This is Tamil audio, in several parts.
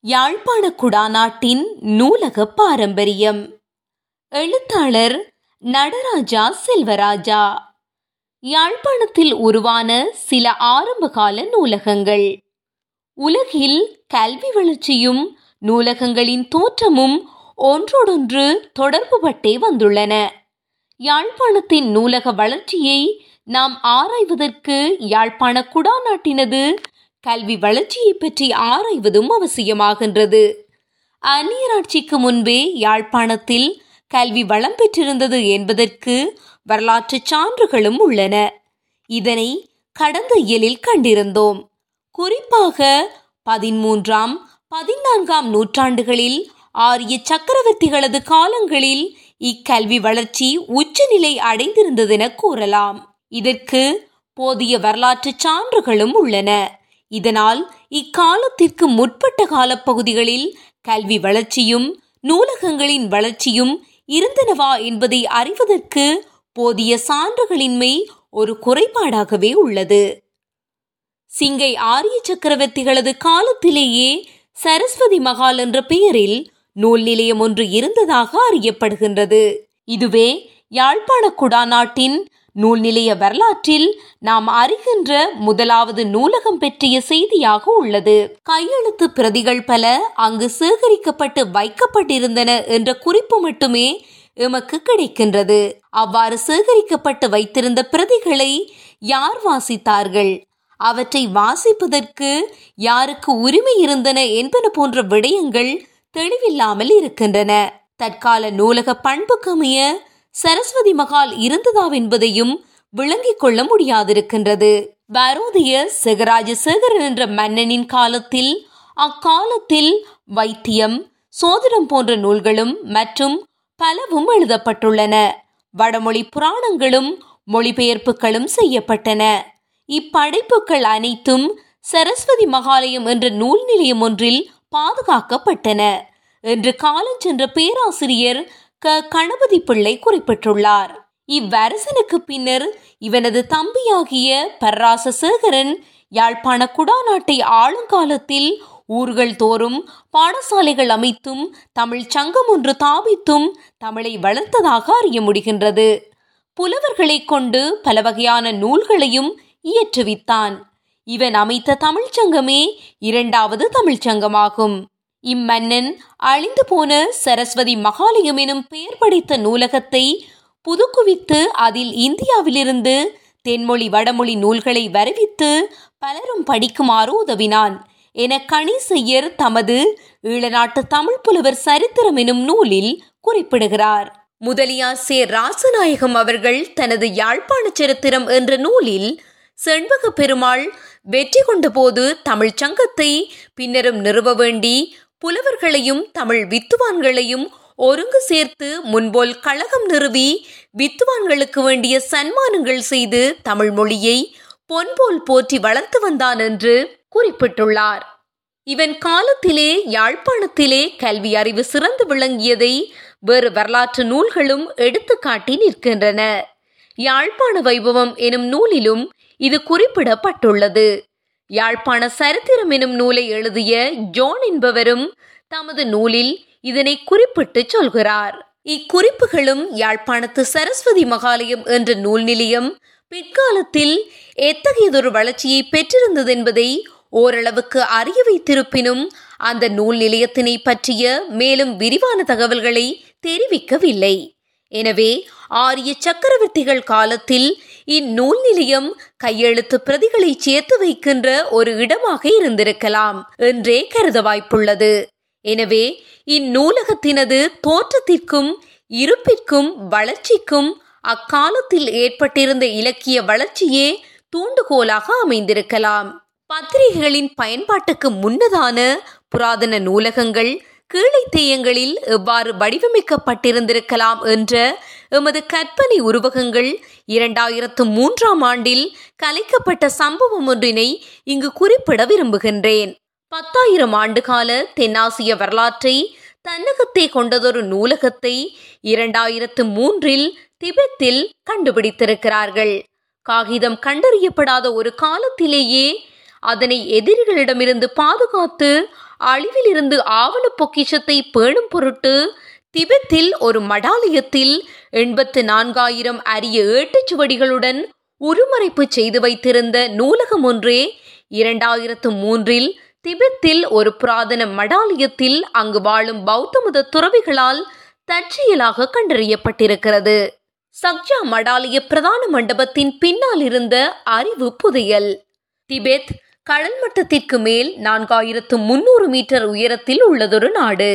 யாழ்ப்பாண குடாநாட்டின் நூலக பாரம்பரியம். எழுத்தாளர் நடராஜா செல்வராஜா. யாழ்ப்பாணத்தில் உருவான சில ஆரம்பகால நூலகங்கள். உலகில் கல்வி வளர்ச்சியும் நூலகங்களின் தோற்றமும் ஒன்றோடொன்று தொடர்புபட்டே வந்துள்ளன. யாழ்ப்பாணத்தின் நூலக வளர்ச்சியை நாம் ஆராய்வதற்கு யாழ்ப்பாண குடாநாட்டினது கல்வி வளர்ச்சியை பற்றி ஆராய்வதும் அவசியமாகின்றது. அந்நியராட்சிக்கு முன்பே யாழ்ப்பாணத்தில் கல்வி வளம் பெற்றிருந்தது என்பதற்கு வரலாற்று சான்றுகளும் உள்ளன. இதனை கடந்த இயலில் கண்டிருந்தோம். குறிப்பாக பதிமூன்றாம் பதினான்காம் நூற்றாண்டுகளில் ஆரிய சக்கரவர்த்திகளது காலங்களில் இக்கல்வி வளர்ச்சி உச்சநிலை அடைந்திருந்ததென கூறலாம். இதற்கு போதிய வரலாற்று சான்றுகளும் உள்ளன. இதனால் இக்காலத்திற்கு முற்பட்ட காலப்பகுதிகளில் கல்வி வளர்ச்சியும் நூலகங்களின் வளர்ச்சியும் இருந்தனவா என்பதை அறிவதற்கு போதிய சான்றுகளின்மை ஒரு குறைபாடாகவே உள்ளது. சிங்கை ஆரிய சக்கரவர்த்திகளது காலத்திலேயே சரஸ்வதி மகால் என்ற பெயரில் நூல் நிலையம் ஒன்று இருந்ததாக அறியப்படுகின்றது. இதுவே யாழ்ப்பாண குடாநாட்டின் நூல் நிலைய வரலாற்றில் நாம் அறிகின்ற முதலாவது நூலகம் பற்றிய செய்தியாக உள்ளது. கையெழுத்து பிரதிகள் பல அங்கு சேகரிக்கப்பட்டு வைக்கப்பட்டிருந்தன என்ற குறிப்பு மட்டுமே எமக்கு கிடைக்கின்றது. அவ்வாறு சேகரிக்கப்பட்டு வைத்திருந்த பிரதிகளை யார் வாசித்தார்கள்? அவற்றை வாசிப்பதற்கு யாருக்கு உரிமை இருந்தன என்பன போன்ற விடயங்கள் தெளிவில்லாமல் இருக்கின்றன. தற்கால நூலக பண்புக்கமைய சரஸ்வதி மகால் இருந்ததாவென்பதையும் விளங்கிக் கொள்ள முடியாதிருக்கின்றது. பாரோதிய சிகராஜ சேகரன் என்ற மன்னனின் காலத்தில் அக்காலத்தில் வைத்தியம் சோதிடம் போன்ற நூல்களும் மற்றும் பலவும் எழுதப்பட்டுள்ளன. வடமொழி புராணங்களும் மொழிபெயர்ப்புகளும் செய்யப்பட்டன. இப்படைப்புகள் அனைத்தும் சரஸ்வதி மகாலயம் என்ற நூல் நிலையம் ஒன்றில் பாதுகாக்கப்பட்டன. என்று காலஞ்சென்ற பேராசிரியர் க கணபதி பிள்ளை குறிப்பிட்டுள்ளார். இவ்வரசனுக்கு பின்னர் இவனது தம்பியாகிய பர்ராச சேகரன் யாழ்ப்பாண குடாநாட்டை ஆளுங்காலத்தில் ஊர்கள் தோறும் பாடசாலைகள் அமைத்தும் தமிழ் சங்கம் ஒன்று தாபித்தும் தமிழை வளர்த்ததாக அறிய முடிகின்றது. புலவர்களை கொண்டு பல வகையான நூல்களையும் இயற்றுவித்தான். இவன் அமைத்த தமிழ்ச்சங்கமே இரண்டாவது தமிழ்ச்சங்கமாகும் இம்மன்னன் அழிந்து போன சரஸ்வதி மகாலயம் எனும் பெயர் படைத்த நூலகத்தை புதுக்குவித்து அதில் இந்தியாவிலிருந்து தென்மொழி வடமொழி நூல்களை வரவித்து பலரும் படிக்குமாறு உதவினான். என கணிசையர் தமது ஈழநாட்டு தமிழ் புலவர் சரித்திரம் எனும் நூலில் குறிப்பிடுகிறார். முதலியா சே. ராசநாயகம் அவர்கள் தனது யாழ்ப்பாண சரித்திரம் என்ற நூலில் செண்பக பெருமாள் வெற்றி கொண்ட போது சங்கத்தை பின்னரும் நிறுவ வேண்டி புலவர்களையும் தமிழ் வித்துவான்களையும் ஒருங்கு சேர்த்து முன்போல் கழகம் நிறுவி வித்துவான்களுக்கு வேண்டிய சன்மானங்கள் செய்து தமிழ் மொழியை பொன்போல் போற்றி வளர்த்து வந்தான் என்று குறிப்பிட்டுள்ளார். இவன் காலத்திலே யாழ்ப்பாணத்திலே கல்வி அறிவு சிறந்து விளங்கியதை வேறு வரலாற்று நூல்களும் எடுத்து காட்டி நிற்கின்றன. யாழ்ப்பாண வைபவம் எனும் நூலிலும் இது குறிப்பிடப்பட்டுள்ளது. யாழ்ப்பாண சரித்திரம் எனும் நூலை எழுதிய ஜோன் என்பவரும் தமது நூலில் இதனை குறிப்பிட்டு சொல்கிறார். இக்குறிப்புகளும் யாழ்ப்பாணத்து சரஸ்வதி மகாலயம் என்ற நூல் நிலையம் பிற்காலத்தில் எத்தகையதொரு வளர்ச்சியை பெற்றிருந்தது என்பதை ஓரளவுக்கு அறிய வைத்திருப்பினும் அந்த நூல் நிலையத்தினை பற்றிய மேலும் விரிவான தகவல்களை தெரிவிக்கவில்லை. எனவே ஆரிய சக்கரவர்த்திகள் காலத்தில் இந்நூல் நிலையம் கையெழுத்து பிரதிகளை சேர்த்து வைக்கின்ற ஒரு இடமாக இருந்திருக்கலாம் என்றே கருத வாய்ப்புள்ளது. எனவே இந்நூலகத்தினது தோற்றத்திற்கும் இருப்பிற்கும் வளர்ச்சிக்கும் அக்காலத்தில் ஏற்பட்டிருந்த இலக்கிய வளர்ச்சியே தூண்டுகோலாக அமைந்திருக்கலாம். பத்திரிகைகளின் பயன்பாட்டுக்கு முன்னதான புராதன நூலகங்கள் கீழே தேயங்களில் எவ்வாறு வடிவமைக்கப்பட்டிருந்திருக்கலாம் என்ற எமது கற்பனை உருவகங்கள் இரண்டாயிரத்து மூன்றாம் ஆண்டில் கலைக்கப்பட்ட சம்பவம் ஒன்றினை இங்கு குறிப்பிட விரும்புகின்றேன். பத்தாயிரம் ஆண்டுகால தென்னாசிய வரலாற்றை தன்னகத்தை கொண்டதொரு நூலகத்தை இரண்டாயிரத்து மூன்றில் திபெத்தில் கண்டுபிடித்திருக்கிறார்கள். காகிதம் கண்டறியப்படாத ஒரு காலத்திலேயே அதனை எதிரிகளிடமிருந்து பாதுகாத்து அழிவிலிருந்து ஆவண பொக்கிஷத்தை பேணும் பொருட்டு திபெத்தில் ஒரு மடாலயத்தில் எண்பத்து நான்காயிரம் அரிய ஏட்டுச்சுவடிகளுடன் உருமறைப்பு செய்து வைத்திருந்த நூலகம் ஒன்றே இரண்டாயிரத்து மூன்றில் திபெத்தில் ஒரு புராதன மடாலயத்தில் அங்கு வாழும் பௌத்த மத துறவிகளால் தற்செயலாக கண்டறியப்பட்டிருக்கிறது. சக்ஜா மடாலய பிரதான மண்டபத்தின் பின்னால் இருந்த அறிவு புதையல். திபெத் கடல் மட்டத்திற்கு மேல் நான்காயிரத்து முன்னூறு மீட்டர் உயரத்தில் உள்ளதொரு நாடு.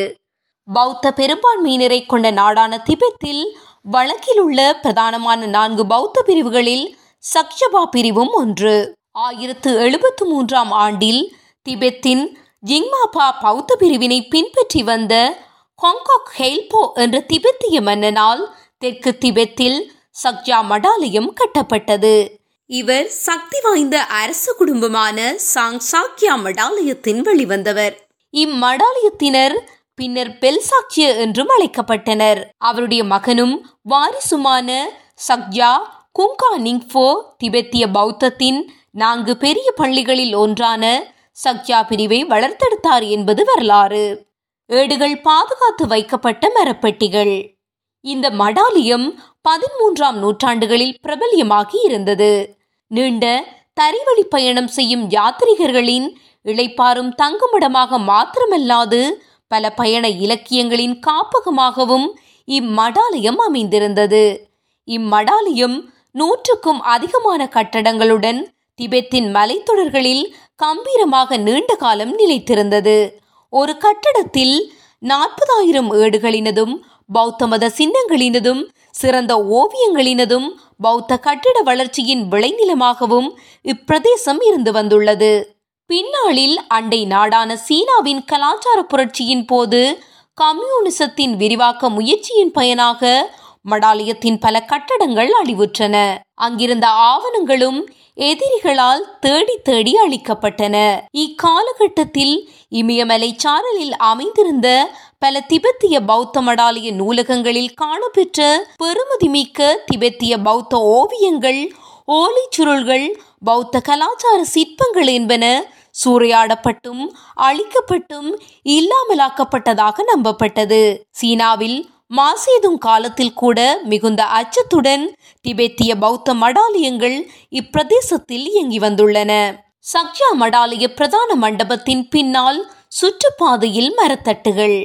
பௌத்த பெரும்பான்மையினரை கொண்ட நாடான திபெத்தில் வழக்கில் உள்ள பிரதானமான நான்கு பௌத்த பிரிவுகளில் சக்ஷபா பிரிவும் ஒன்று. ஆயிரத்து எழுபத்து மூன்றாம் ஆண்டில் திபெத்தின் ஜிங்மாபா பௌத்த பிரிவினை பின்பற்றி வந்த ஹாங்காக் ஹெய்ல்போ என்ற திபெத்திய மன்னனால் தெற்கு திபெத்தில் சக்ஜா மடாலயம் கட்டப்பட்டது. இவர் சக்தி வாய்ந்த அரச குடும்பமான சாங் சாக்யா மடாலயத்தின் வெளிவந்தவர். இம்மடாலயத்தினர் பின்னர் பெல்சாக்கிய என்றும் அழைக்கப்பட்டனர். அவருடைய மகனும் வாரிசுமான சக்ஜா குங்கா நிங்ஃபோ திபெத்திய பௌத்தத்தின் நான்கு பெரிய பள்ளிகளில் ஒன்றான சக்ஜா பிரிவை வளர்த்தெடுத்தார் என்பது வரலாறு. ஏடுகள் பாதுகாத்து வைக்கப்பட்ட மரப்பெட்டிகள். இந்த மடாலியம் பதிமூன்றாம் நூற்றாண்டுகளில் பிரபல்யமாகி இருந்தது. நீண்ட தரிவழி பயணம் செய்யும் யாத்ரிகர்களின் இளைப்பாறும் தங்குமிடமாக மாத்திரமல்லாது பல பயண இலக்கியங்களின் காப்பகமாகவும் இம்மடாலயம் அமைந்திருந்தது. இம்மடாலயம் நூற்றுக்கும் அதிகமான கட்டடங்களுடன் திபெத்தின் மலைத்தொடர்களில் கம்பீரமாக நீண்ட காலம் நிலைத்திருந்தது. ஒரு கட்டடத்தில் நாற்பதாயிரம் ஏடுகளினதும் பௌத்த மத சின்னங்களினதும் சிறந்த ஓவியங்களினதும் பௌத்த கட்டிட வளர்ச்சியின் விளைநிலமாகவும் இப்பிரதேசம் இருந்து வந்துள்ளது. பின்னாளில் அண்டை நாடான சீனாவின் கலாச்சார புரட்சியின் போது கம்யூனிசத்தின் விரிவாக்க முயற்சியின் பயனாக மடாலயத்தின் பல கட்டடங்கள் அழிவுற்றன. அங்கிருந்த ஆவணங்களும் எதிரிகளால் தேடி தேடி அளிக்கப்பட்டன இக்காலகட்டத்தில் இமயமலை சாரலில் அமைந்திருந்த பல திபெத்திய பௌத்த மடாலய நூலகங்களில் காணப்பெற்ற பெருமதிமிக்க திபெத்திய பௌத்த ஓவியங்கள் ஓலைச்சுருள்கள் பௌத்த கலாச்சார சிற்பங்கள் என்பன சூறையாடப்பட்டும் அழிக்கப்பட்டும் இல்லாமலாக்கப்பட்டதாக நம்பப்பட்டது. சீனாவில் மாசேதும் காலத்தில் கூட மிகுந்த அச்சத்துடன் திபெத்திய பௌத்த மடாலயங்கள் இப்பிரதேசத்தில் இயங்கி வந்துள்ளன. சக்யா மடாலய பிரதான மண்டபத்தின் பின்னால் சுற்றுப்பாதையில் மரத்தட்டுகள்.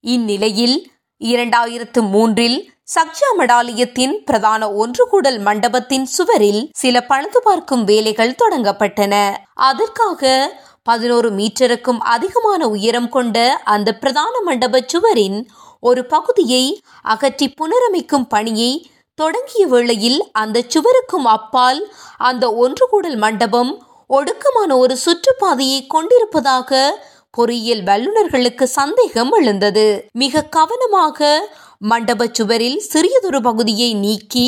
இந்நிலையில் இரண்டாயிரத்து மூன்றில் சக்யா மடாலயத்தின் பிரதான ஒன்றுகூடல் மண்டபத்தின் சுவரில் சில பழுது பார்க்கும் வேலைகள் தொடங்கப்பட்டன. அதற்காக பதினோரு மீட்டருக்கும் அதிகமான உயரம் கொண்ட அந்த பிரதான மண்டப சுவரின் ஒரு பகுதியை அகற்றி புனரமைக்கும் பணியை தொடங்கிய வேளையில் அந்த சுவருக்கும் அப்பால் அந்த ஒன்றுகூடல் மண்டபம் ஒடுக்கமான ஒரு சுற்றுப்பாதையை கொண்டிருப்பதாக பொறியியல் வல்லுநர்களுக்கு சந்தேகம் எழுந்தது. மிக கவனமாக மண்டப சுவரில் சிறியதொரு பகுதியை நீக்கி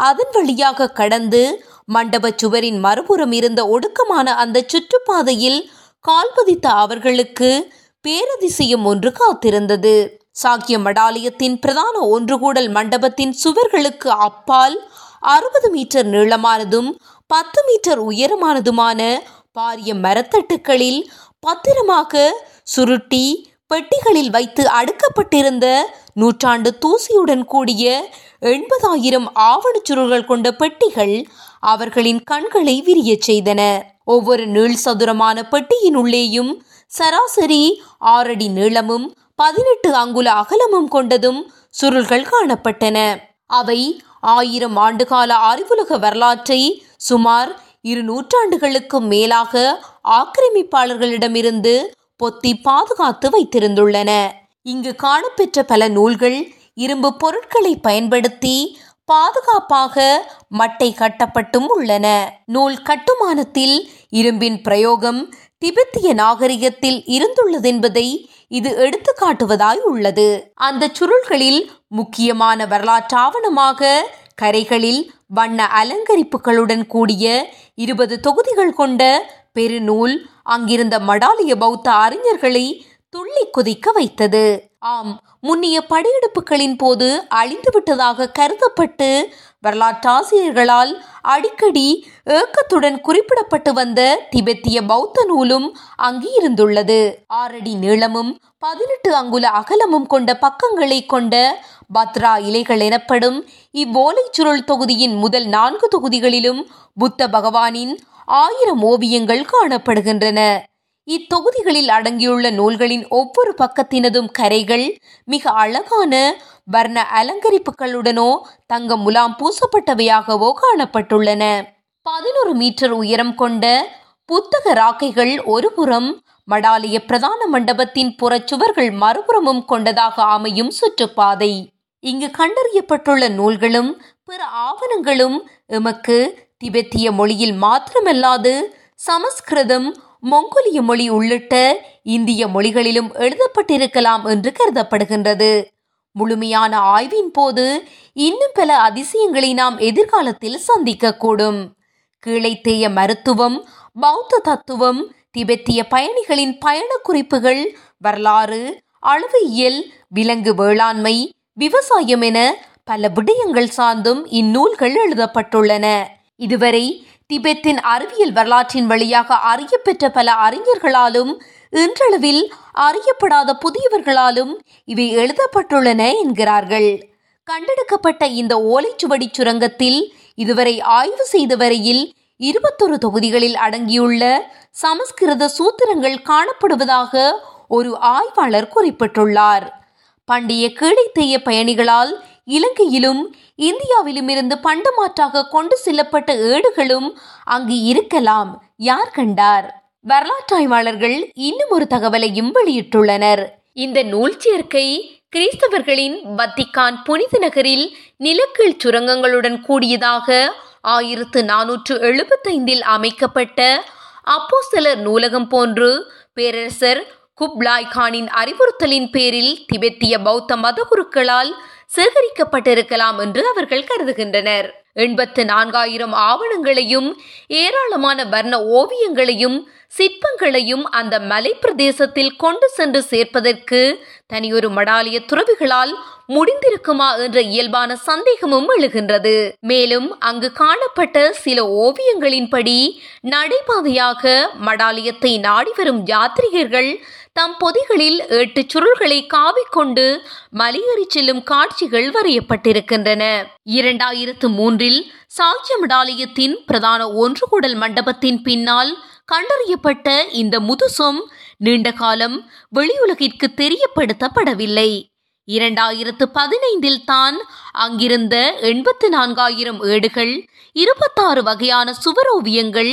அதன் வழியாக கடந்து மண்டப சுவரின் மறுபுறம் இருந்த ஒடுக்கமான அந்த சுற்றுப்பாதையில் கால்பதித்த அவர்களுக்கு பேரதிசயம் ஒன்று காத்திருந்தது. சாக்கிய மடாலயத்தின் பிரதான ஒன்றுகூடல் மண்டபத்தின் சுவர்களுக்கு அப்பால் அறுபது மீட்டர் நீளமானதும் பத்து மீட்டர் உயரமானதுமான பாரிய மரத்தட்டுக்களில் பத்திரமாக சுருட்டி பெட்டிகளில் வைத்து அடுக்கப்பட்டிருந்த நூற்றாண்டு தூசியுடன் கூடிய எண்பதாயிரம் ஆவணச்சுருள்கள் கொண்ட பெட்டிகள் அவர்களின் கண்களை விரியச் செய்தன. ஒவ்வொரு நீள் சதுரமான பெட்டியின் உள்ளேயும் சராசரி ஆறடி நீளமும் பதினெட்டு அங்குல அகலமும் கொண்டதும் சுருள்கள் காணப்பட்டன. அவை ஆயிரம் ஆண்டுகால அறிவுலக வரலாற்றை சுமார் இரு நூற்றாண்டுகளுக்கும் மேலாக ஆக்கிரமிப்பாளர்களிடமிருந்து பொத்தி பாதுகாத்து வைத்திருந்துள்ளன. இங்கு காணப்பெற்ற பல நூல்கள் இரும்பு பொருட்களை பயன்படுத்தி பாதுகாப்பாக மட்டை கட்டப்பட்டும் உள்ளன. நூல் கட்டுமானத்தில் இரும்பின் பிரயோகம் திபெத்திய நாகரிகத்தில் இருந்துள்ளதென்பதை இது எடுத்து காட்டுவதாய் உள்ளது. அந்த சுருள்களில் முக்கியமான வரலாற்று ஆவணமாக கரைகளில் வண்ண அலங்கரிப்புகளுடன் கூடிய இருபது தொகுதிகள் கொண்ட பெருநூல் அங்கிருந்த மடாலிய பௌத்த அறிஞர்களை துள்ளி குதிக்க வைத்தது. ஆம் முன்னிய படையெடுப்புகளின் போது அழிந்துவிட்டதாக கருதப்பட்டு வரலாற்றாசிரியர்களால் அடிக்கடி ஏக்கத்துடன் குறிப்பிடப்பட்டு வந்த திபெத்திய பௌத்த நூலும் அங்கு இருந்துள்ளது ஆறடி நீளமும் பதினெட்டு அங்குல அகலமும் கொண்ட பக்கங்களை கொண்ட பத்ரா இலைகள் எனப்படும் இவ்வோலை சுருள் தொகுதியின் முதல் நான்கு தொகுதிகளிலும் புத்த பகவானின் ஆயிரம் ஓவியங்கள் காணப்படுகின்றன. இத்தொகுதிகளில் அடங்கியுள்ள நூல்களின் ஒவ்வொரு பக்கத்தினதும் கரைகள் மிக அழகான வர்ண அலங்கரிப்புகளுடனோ தங்க முலாம் பூசப்பட்டவையாகவோ காணப்பட்டுள்ளன. பதினோரு மீட்டர் உயரம் கொண்ட புத்தக ராக்கைகள் ஒருபுறம் மடாலய பிரதான மண்டபத்தின் புறச்சுவர்கள் மறுபுறமும் கொண்டதாக அமையும் சுற்றுப்பாதை. இங்கு கண்டறியப்பட்டுள்ள நூல்களும் பிற ஆவணங்களும் எமக்கு திபெத்திய மொழியில் மாத்திரமல்லாது சமஸ்கிருதம் மொங்கோலிய மொழி உள்ளிட்ட இந்திய மொழிகளிலும் எழுதப்பட்டிருக்கலாம் என்று கருதப்படுகின்றது. முழுமையான ஆய்வின் போது இன்னும் பல அதிசயங்களை நாம் எதிர்காலத்தில் சந்திக்கக்கூடும். கீழைத்தேய மருத்துவம் பௌத்த தத்துவம் திபெத்திய பயணிகளின் பயண குறிப்புகள் வரலாறு அளவியல் விலங்கு வேளாண்மை விவசாயம் என பல விடயங்கள் சார்ந்தும் இந்நூல்கள் எழுதப்பட்டுள்ளன. இதுவரை திபெத்தின் அறிவியல் வரலாற்றின் வழியாக அறியப்பெற்ற பல அறிஞர்களாலும் இன்றளவில் அறியப்படாத புதியவர்களாலும் இவை எழுதப்பட்டுள்ளன என்கிறார்கள். கண்டெடுக்கப்பட்ட இந்த ஓலைச்சுவடி சுரங்கத்தில் இதுவரை ஆய்வு செய்த வரையில் இருபத்தொரு தொகுதிகளில் அடங்கியுள்ள சமஸ்கிருத சூத்திரங்கள் காணப்படுவதாக ஒரு ஆய்வாளர் குறிப்பிட்டுள்ளார். பண்டைய கீழைத்தேய பயணிகளால் இலங்கையிலும் இந்தியாவிலும் இருந்து பண்டமாற்றாக கொண்டு செல்லப்பட்ட ஏடுகளும் அங்கு இருக்கலாம். யார் கண்டார்? வரலாற்றாய்வாளர்கள் இன்னும் ஒரு தகவலையும் வெளியிட்டுள்ளனர். இந்த நூல் சேர்க்கை கிறிஸ்தவர்களின் வத்திக்கான் புனித நகரில் நிலக்கீழ் சுரங்கங்களுடன் கூடியதாக ஆயிரத்து நானூற்று எழுபத்தைந்தில் அமைக்கப்பட்ட அப்போஸ்தலர் நூலகம் போன்று பேரரசர் குப்லாய் கானின் அறிவுறுத்தலின் பேரில் திபெத்திய பௌத்த மதகுருக்களால் சேகரிக்கப்பட்டிருக்கலாம் என்று அவர்கள் கருதுகின்றனர். எண்பத்து நான்காயிரம் ஆவணங்களையும் ஏராளமான வர்ண ஓவியங்களையும் சிற்பங்களையும் அந்த மலை பிரதேசத்தில் கொண்டு சென்று சேர்ப்பதற்கு தனியொரு மடாலிய துறவிகளால் முடிந்திருக்குமா என்ற இயல்பான சந்தேகமும் எழுகின்றது. மேலும் அங்கு காணப்பட்ட சில ஓவியங்களின்படி நடைபாதையாக மடாலயத்தை நாடி வரும் யாத்ரிகர்கள் தம் பொதிகளில் எட்டு சுருள்களை காவிக்கொண்டு மலையேறி செல்லும் காட்சிகள் வரையப்பட்டிருக்கின்றன. இரண்டாயிரத்து மூன்றில் சாட்சிய பிரதான ஒன்றுகூடல் மண்டபத்தின் பின்னால் கண்டறியப்பட்ட இந்த முதுசொம் நீண்ட காலம் வெளியுலகிற்கு தெரியப்படுத்தப்படவில்லை. இரண்டாயிரத்து பதினைந்தில் தான் அங்கிருந்த எண்பத்து நான்காயிரம் ஏடுகள் இருபத்தாறு வகையான சுவரோவியங்கள்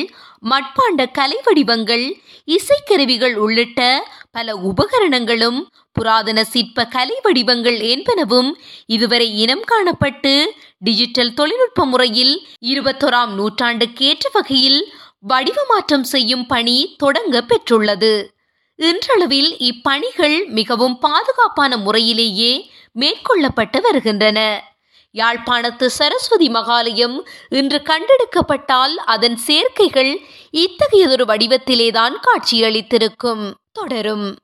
மட்பாண்ட கலை வடிவங்கள் இசைக்கருவிகள் உள்ளிட்ட பல உபகரணங்களும் புராதன சிற்ப கலை வடிவங்கள் என்பனவும் இதுவரை இனம் காணப்பட்டு டிஜிட்டல் தொழில்நுட்ப முறையில் இருபத்தோராம் நூற்றாண்டுக்கேற்ற வகையில் வடிவமாற்றம் செய்யும் பணி தொடங்க பெற்றுள்ளது. இன்றளவில் இப்பணிகள் மிகவும் பாதுகாப்பான முறையிலேயே மேற்கொள்ளப்பட்டு வருகின்றன. யாழ்ப்பாணத்து சரஸ்வதி மகாலயம் இன்று கண்டெடுக்கப்பட்டால் அதன் சேர்க்கைகள் இத்தகையதொரு வடிவத்திலேதான் காட்சியளித்திருக்கும். தொடரும்.